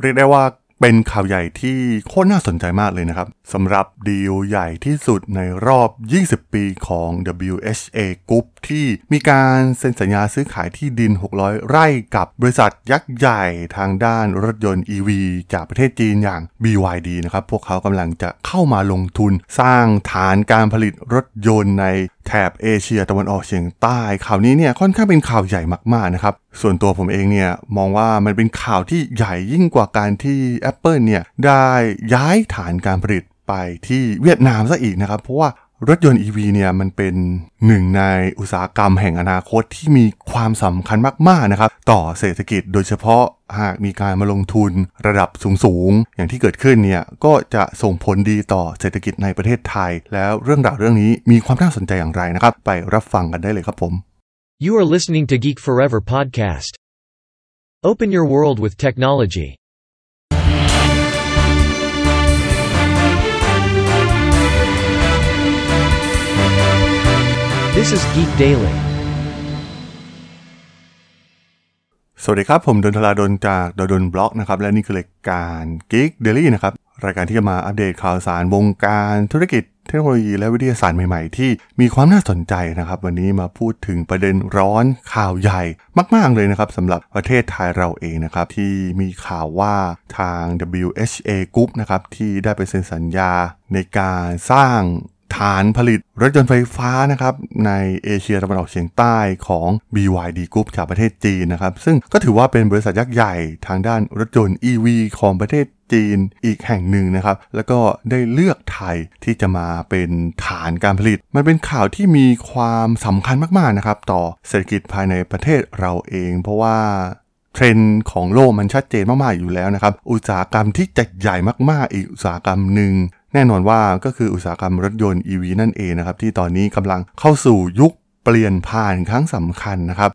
เรียกได้ว่า เป็นข่าวใหญ่ที่โคตรน่าสนใจมากเลยนะครับสำหรับดีลใหญ่ที่สุดในรอบ 20 ปีของ WHA Group ที่มีการเซ็นสัญญาซื้อขายที่ดิน 600 ไร่กับบริษัทยักษ์ใหญ่ทางด้านรถยนต์ EV จากประเทศจีนอย่าง BYD นะครับ พวกเขากำลังจะเข้ามาลงทุนสร้างฐานการผลิตรถยนต์ในแถบเอเชียตะวันออกเฉียงใต้ ข่าวนี้เนี่ยค่อนข้างเป็นข่าวใหญ่มากๆนะครับ ส่วนตัวผมเองเนี่ยมองว่ามันเป็นข่าวที่ใหญ่ยิ่งกว่าการที่ Apple เนี่ยได้ย้ายฐานการผลิตไปที่เวียดนามซะอีกนะครับ เพราะว่ารถยนต์ EV เนี่ยมันเป็นหนึ่งในอุตสาหกรรมแห่งอนาคตที่มีความสำคัญมาก ๆ นะครับ ต่อเศรษฐกิจโดยเฉพาะหากมีการมาลงทุนระดับสูง ๆ อย่างที่เกิดขึ้นเนี่ยก็จะส่งผลดีต่อเศรษฐกิจในประเทศไทย แล้วเรื่องราวเรื่องนี้มีความน่าสนใจอย่างไรนะครับ ไปรับฟังกันได้เลยครับผม You are listening to Geek Forever podcast. Open your world with technology. This is Geek Daily. สวัสดีครับ ผมดนทลาดนจากดนบล็อกนะครับ และนี่คือรายการ Geek Daily นะครับ รายการที่จะมาอัปเดตข่าวสารวงการธุรกิจเทคโนโลยีและวิทยาศาสตร์ใหม่ๆ ที่มีความน่าสนใจนะครับ วันนี้มาพูดถึงประเด็นร้อนข่าวใหญ่มากๆเลยนะครับสำหรับประเทศไทยเราเองนะครับที่มีข่าวว่าทาง WHA Group นะครับที่ได้ไปเซ็นสัญญาในการสร้าง ฐานผลิตรถยนต์ไฟฟ้านะครับในเอเชียตะวันออกเฉียงใต้ของ BYD Group จากประเทศจีนนะครับ ซึ่งก็ถือว่าเป็นบริษัทยักษ์ใหญ่ทางด้านรถยนต์ EV ของประเทศจีนอีกแห่งหนึ่งนะครับ แล้วก็ได้เลือกไทยที่จะมาเป็นฐานการผลิต มันเป็นข่าวที่มีความสำคัญมากๆนะครับต่อเศรษฐกิจภายในประเทศเราเอง เพราะว่าเทรนด์ของโลกมันชัดเจนมาก ๆ อยู่แล้วนะครับ อุตสาหกรรมที่จะใหญ่มาก ๆ อีกอุตสาหกรรมหนึ่ง แน่นอนว่าก็คืออุตสาหกรรมรถยนต์ EV นั่นเองนะครับที่ตอนนี้กำลังเข้าสู่ยุคเปลี่ยนผ่านครั้งสำคัญนะครับ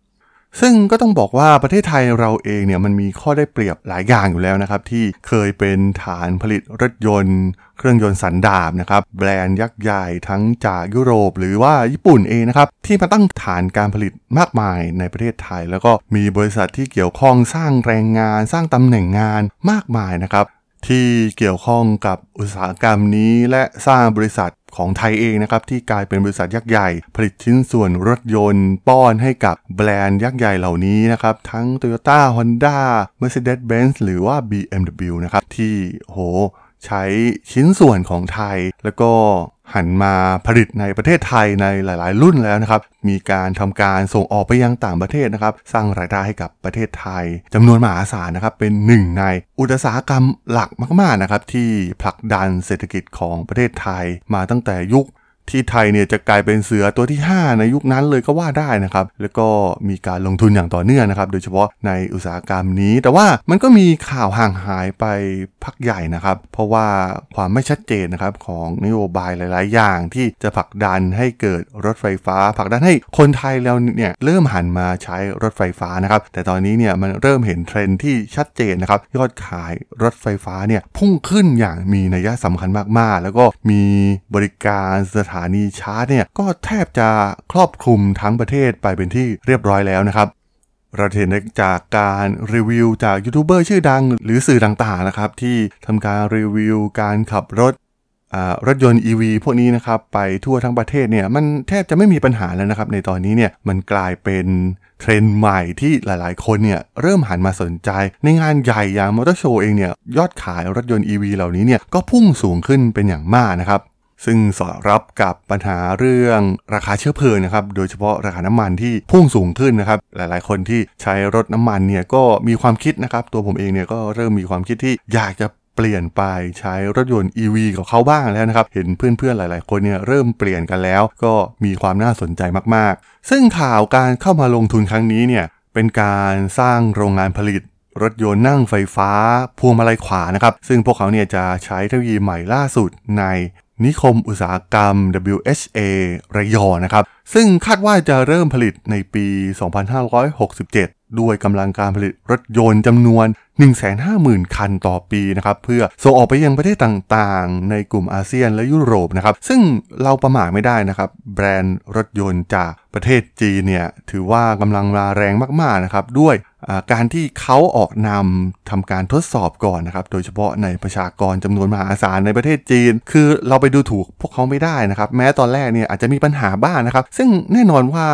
ซึ่งก็ต้องบอกว่าประเทศไทยเราเองเนี่ยมันมีข้อได้เปรียบหลายอย่างอยู่แล้วนะครับ ที่เคยเป็นฐานผลิตรถยนต์ เครื่องยนต์สันดาปนะครับแบรนด์ยักษ์ใหญ่ทั้งจากยุโรป หรือว่าญี่ปุ่นเองนะครับที่มาตั้งฐานการผลิตมากมายในประเทศไทย แล้วก็มีบริษัทที่เกี่ยวข้องสร้างแรงงาน สร้างตำแหน่งงานมากมายนะครับ ที่เกี่ยวข้องกับอุตสาหกรรมนี้และสร้างบริษัทของไทยเองนะครับ ที่กลายเป็นบริษัทยักษ์ใหญ่ ผลิตชิ้นส่วนรถยนต์ ป้อนให้กับแบรนด์ยักษ์ใหญ่เหล่านี้นะครับ ทั้ง Toyota Honda Mercedes-Benz หรือว่า BMW นะครับ ที่โหใช้ชิ้นส่วนของไทย แล้วก็ หันมาผลิตในประเทศไทยในหลายๆ รุ่นแล้วนะครับ มีการทำการส่งออกไปยังต่างประเทศนะครับ สร้างรายได้ให้กับประเทศไทยจำนวนมหาศาลนะครับ เป็นหนึ่งในอุตสาหกรรมหลักมาก ๆ นะครับ ที่ผลักดันเศรษฐกิจของประเทศไทยมาตั้งแต่ยุค ที่ไทยเนี่ยจะกลายเป็นเสือตัวที่ 5 ในยุคนั้นเลยก็ว่าได้นะครับ แล้วก็มีการลงทุนอย่างต่อเนื่องนะครับ โดยเฉพาะในอุตสาหกรรมนี้ แต่ว่ามันก็มีข่าวห่างหายไปพักใหญ่นะครับ เพราะว่าความไม่ชัดเจนนะครับของนโยบายหลาย ๆ อย่างที่จะผลักดันให้เกิดรถไฟฟ้าผลักดันให้คนไทยแล้วเนี่ยเริ่มหันมาใช้รถไฟฟ้านะครับ แต่ตอนนี้เนี่ยมันเริ่มเห็นเทรนที่ชัดเจนนะครับยอดขายรถไฟฟ้าเนี่ยพุ่งขึ้นอย่างมีนัยสำคัญมาก ๆ แล้วก็มีบริการสถานีชาร์จเนี่ยก็แทบจะครอบคลุมทั้งประเทศไปเป็นที่เรียบร้อยแล้วนะครับเราเห็นจากการรีวิวจากยูทูบเบอร์ชื่อดังหรือสื่อต่างๆนะครับ ที่ทำการรีวิวการขับรถรถยนต์ EV พวกนี้นะครับ ไปทั่วทั้งประเทศเนี่ยมันแทบจะไม่มีปัญหาแล้วนะครับ ในตอนนี้เนี่ยมันกลายเป็นเทรนด์ใหม่ที่หลายๆ คนเนี่ยเริ่มหันมาสนใจ ในงานใหญ่อย่างมอเตอร์โชว์เองเนี่ยยอดขายรถยนต์ EV เหล่านี้เนี่ยก็พุ่งสูงขึ้นเป็นอย่างมากนะครับ ซึ่งสอดรับกับปัญหาเรื่องราคาเชื้อเพลิงนะครับ โดยเฉพาะราคาน้ำมันที่พุ่งสูงขึ้นนะครับ หลายๆ คนที่ใช้รถน้ำมันเนี่ยก็มีความคิดนะครับ ตัวผมเองเนี่ยก็เริ่มมีความคิดที่อยากจะเปลี่ยนไปใช้รถยนต์ EV กับเขาบ้างแล้วนะครับ เห็นเพื่อนๆหลาย ๆ คนเนี่ยเริ่มเปลี่ยนกันแล้ว ก็มีความน่าสนใจมากๆ ซึ่งข่าวการเข้ามาลงทุนครั้งนี้เนี่ยเป็นการสร้างโรงงานผลิตรถยนต์นั่งไฟฟ้าพวงมาลัยขวานะครับ ซึ่งพวกเขาเนี่ยจะใช้เทคโนโลยีใหม่ล่าสุดใน นิคมอุตสาหกรรม WHA ระยองนะครับ ซึ่งคาดว่าจะเริ่มผลิตในปี 2567 ด้วยกำลังการผลิตรถยนต์จำนวน 150,000 คันต่อปีนะครับ เพื่อส่งออกไปยังประเทศต่างๆ ในกลุ่มอาเซียนและยุโรปนะครับ ซึ่งเราประมาทไม่ได้นะครับ แบรนด์รถยนต์จากประเทศจีนเนี่ยถือว่ากำลังมาแรงมากๆนะครับด้วย การที่เขาออกนำทำการทดสอบก่อนนะครับ โดยเฉพาะในประชากรจำนวนมหาศาลในประเทศจีน คือเราไปดูถูกพวกเขาไม่ได้นะครับ แม้ตอนแรกเนี่ยอาจจะมีปัญหาบ้างนนะครับ ซึ่งแน่นอนว่า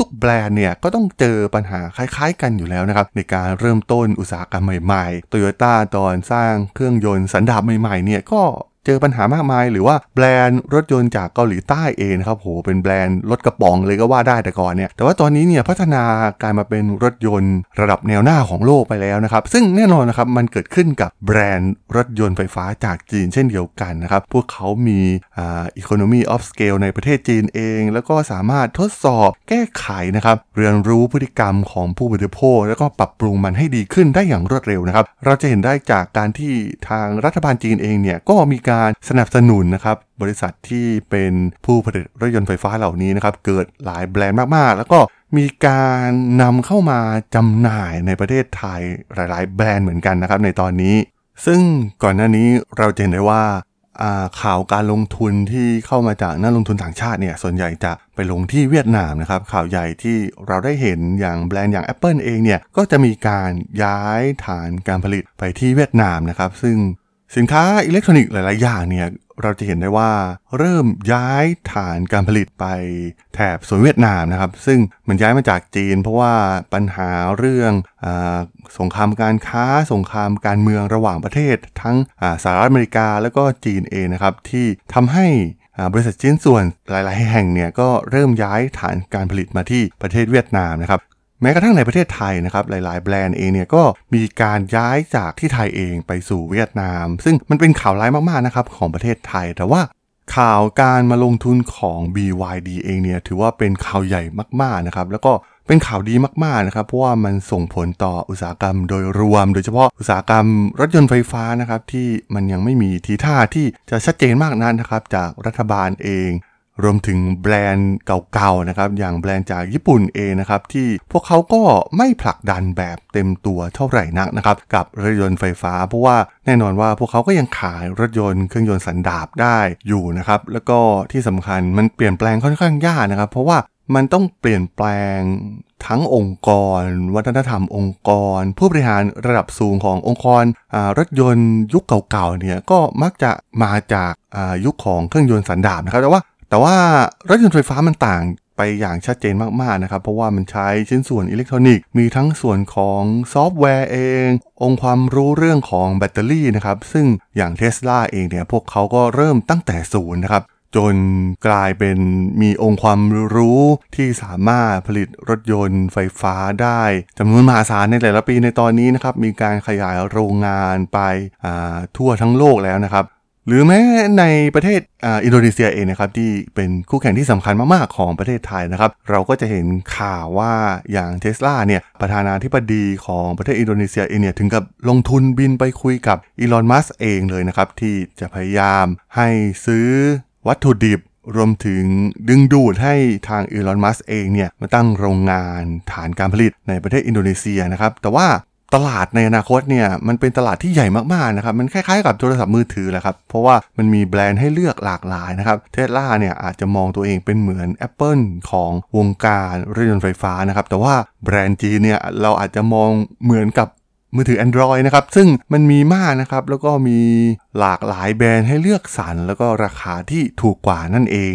ทุกๆ แบรนด์เนี่ยก็ต้องเจอปัญหาคล้ายๆ กันอยู่แล้วนะครับ ในการเริ่มต้นอุตสาหกรรมใหม่ๆ โตโยต้าตอนสร้างเครื่องยนต์สันดาปใหม่ๆเนี่ยก็ เจอปัญหามากมาย หรือว่าแบรนด์รถยนต์จากเกาหลีใต้เองนะครับโหเป็นแบรนด์รถกระป๋องเลยก็ว่าได้แต่ก่อนเนี่ยแต่ว่าตอนนี้เนี่ยพัฒนากลารมาเป็นรถยนต์ระดับแนวหน้าของโลกไปแล้วนะครับซึ่งแน่นอนนะครับมันเกิดขึ้นกับแบรนด์รถยนต์ไฟฟ้าจากจีนเช่นเดียวกันนะครับพวกเขามีอ่า economy of scale ในประเทศจีนเอง แล้วก็สามารถทดสอบแก้ไขนะครับเรียนรู้พฤติกรรมของผู้บริโภค แล้วก็ปรับปรุงมันให้ดีขึ้นได้อย่างรวดเร็วนะครับเราจะเห็นได้จากการที่ทางรัฐบาลจีนเองเนี่ยก็มีกการสนับสนุนนะครับบริษัทที่เป็นผู้ผลิตรถยนต์ไฟฟ้าเหล่านี้นะครับเกิดหลายแบรนด์มากๆ แล้วก็มีการนำเข้ามาจำหน่ายในประเทศไทยหลายๆ แบรนด์เหมือนกันนะครับในตอนนี้ ซึ่งก่อนหน้านี้เราเห็นได้ว่าข่าวการลงทุนที่เข้ามาจากนักลงทุนต่างชาติเนี่ยส่วนใหญ่จะไปลงที่เวียดนามนะครับข่าวใหญ่ที่เราได้เห็นอย่างแบรนด์อย่าง Apple เองเนี่ยก็จะมีการย้ายฐานการผลิตไปที่เวียดนามนะครับซึ่ง สินค้าอิเล็กทรอนิกส์หลาย ๆ อย่างเนี่ยเราจะเห็นได้ว่าเริ่มย้ายฐานการผลิตไปแถบโซนเวียดนามนะครับ ซึ่งมันย้ายมาจากจีน เพราะว่าปัญหาเรื่องอสงครามการค้า สงครามการเมืองระหว่างประเทศ ทั้งสหรัฐอเมริกาแล้วก็จีนเองนะครับ ที่ทำให้บริษัทชิ้นส่วนหลาย ๆ แห่งเนี่ยก็เริ่มย้ายฐานการผลิตมาที่ประเทศเวียดนามนะครับ แม้กระทั่งในประเทศไทยนะครับหลาย ๆ แบรนด์เองเนี่ยก็มีการย้ายจากที่ไทยเองไปสู่เวียดนาม ซึ่งมันเป็นข่าวร้ายมาก ๆ นะครับของประเทศไทย แต่ว่าข่าวการมาลงทุนของ BYD เองเนี่ยถือว่าเป็นข่าวใหญ่มาก ๆ นะครับแล้วก็เป็นข่าวดีมาก ๆ นะครับ เพราะว่ามันส่งผลต่ออุตสาหกรรมโดยรวม โดยเฉพาะอุตสาหกรรมรถยนต์ไฟฟ้านะครับที่มันยังไม่มีทีท่าที่จะชัดเจนมากนันนะครับจากรัฐบาลเอง รวมถึงแบรนด์เก่าๆนะครับอย่างแบรนด์จากญี่ปุ่นเองนะครับที่พวกเขาก็ไม่ผลักดันแบบเต็มตัวเท่าไหร่นักนะครับกับรถยนต์ไฟฟ้า เพราะว่าแน่นอนว่าพวกเขาก็ยังขายรถยนต์เครื่องยนต์สันดาปได้อยู่นะครับแล้วก็ที่สำคัญมันเปลี่ยนแปลงค่อนข้างยากนะครับ เพราะว่ามันต้องเปลี่ยนแปลงทั้งองค์กร วัฒนธรรมองค์กร ผู้บริหารระดับสูงขององค์กรรถยนต์ยุคเก่าๆเนี่ยก็มักจะมาจากยุคของเครื่องยนต์สันดาปนะครับแต่ว่า แต่ว่ารถยนต์ไฟฟ้ามันต่างไปอย่างชัดเจนมากๆนะครับ เพราะว่ามันใช้ชิ้นส่วนอิเล็กทรอนิกส์ มีทั้งส่วนของซอฟต์แวร์เอง องค์ความรู้เรื่องของแบตเตอรี่นะครับ ซึ่งอย่างเทสลาเองเนี่ยพวกเขาก็เริ่มตั้งแต่ศูนย์นะครับ จนกลายเป็นมีองค์ความรู้ที่สามารถผลิตรถยนต์ไฟฟ้าได้จำนวนมหาศาลในแต่ละปีในตอนนี้นะครับ มีการขยายโรงงานไปทั่วทั้งโลกแล้วนะครับ หรือแม้ในประเทศอินโดนีเซียเองนะครับที่เป็นคู่แข่งที่สำคัญมาก ๆ ของประเทศไทยนะครับ เราก็จะเห็นข่าวว่าอย่างเทสลาเนี่ยประธานาธิบดีของประเทศอินโดนีเซียเองเนี่ยถึงกับลงทุนบินไปคุยกับอีลอนมัสเองเลยนะครับ ที่จะพยายามให้ซื้อวัตถุดิบรวมถึงดึงดูดให้ทางอีลอนมัสเองเนี่ยมาตั้งโรงงานฐานการผลิตในประเทศอินโดนีเซียนะครับ แต่ว่า ตลาดในอนาคตเนี่ยมันเป็นตลาดที่ใหญ่มากๆนะครับมันคล้ายๆกับโทรศัพท์มือถือแหละครับเพราะว่ามันมีแบรนด์ให้เลือกหลากหลายนะครับเทสลาเนี่ยอาจจะมองตัวเองเป็นเหมือน Apple ของวงการรถยนต์ไฟฟ้านะครับแต่ว่าแบรนด์จีเนี่ยเราอาจจะมองเหมือนกับมือถือ Android นะครับ ซึ่งมันมีมากนะครับ แล้วก็มีหลากหลายแบรนด์ให้เลือกสรรแล้วก็ราคาที่ถูกกว่านั่นเอง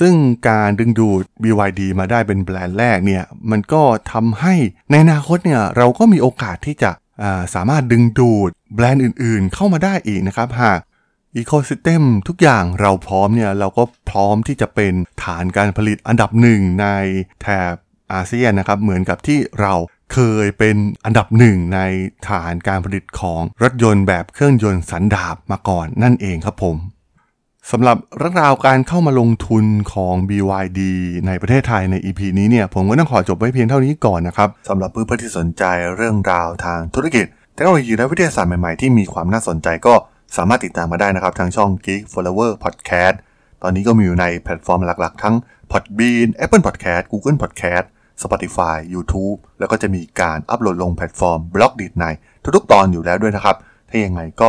ซึ่งการดึงดูด BYD มาได้เป็นแบรนด์แรกเนี่ยมันก็ทำให้ในอนาคตเนี่ยเราก็มีโอกาสที่จะสามารถดึงดูดแบรนด์อื่นๆ เข้ามาได้อีกนะครับหาก ecosystem ทุกอย่างเราพร้อมเนี่ยเราก็พร้อมที่จะเป็นฐานการผลิตอันดับหนึ่งในแถบอาเซียนนะครับเหมือนกับที่เราเคยเป็นอันดับหนึ่งในฐานการผลิตของรถยนต์แบบเครื่องยนต์สันดาปมาก่อนนั่นเองครับผม สำหรับเรื่องราวการเข้ามาลงทุนของ BYD ในประเทศไทยใน EP นี้เนี่ยผมก็ต้องขอจบไว้เพียงเท่านี้ก่อนนะครับสำหรับเพื่อนๆที่สนใจเรื่องราวทางธุรกิจเทคโนโลยีและวิทยาศาสตร์ใหม่ๆ ที่มีความน่าสนใจก็สามารถติดตามมาได้นะครับ ทางช่อง Geek Forever Podcast ตอนนี้ก็มีอยู่ในแพลตฟอร์มหลักๆ ทั้ง Podbean Apple Podcast Google Podcast Spotify YouTube แล้วก็จะมีการอัปโหลดลงแพลตฟอร์ม Blockdit ในทุกๆ ตอนอยู่แล้วด้วยนะครับ ถ้ายังไงก็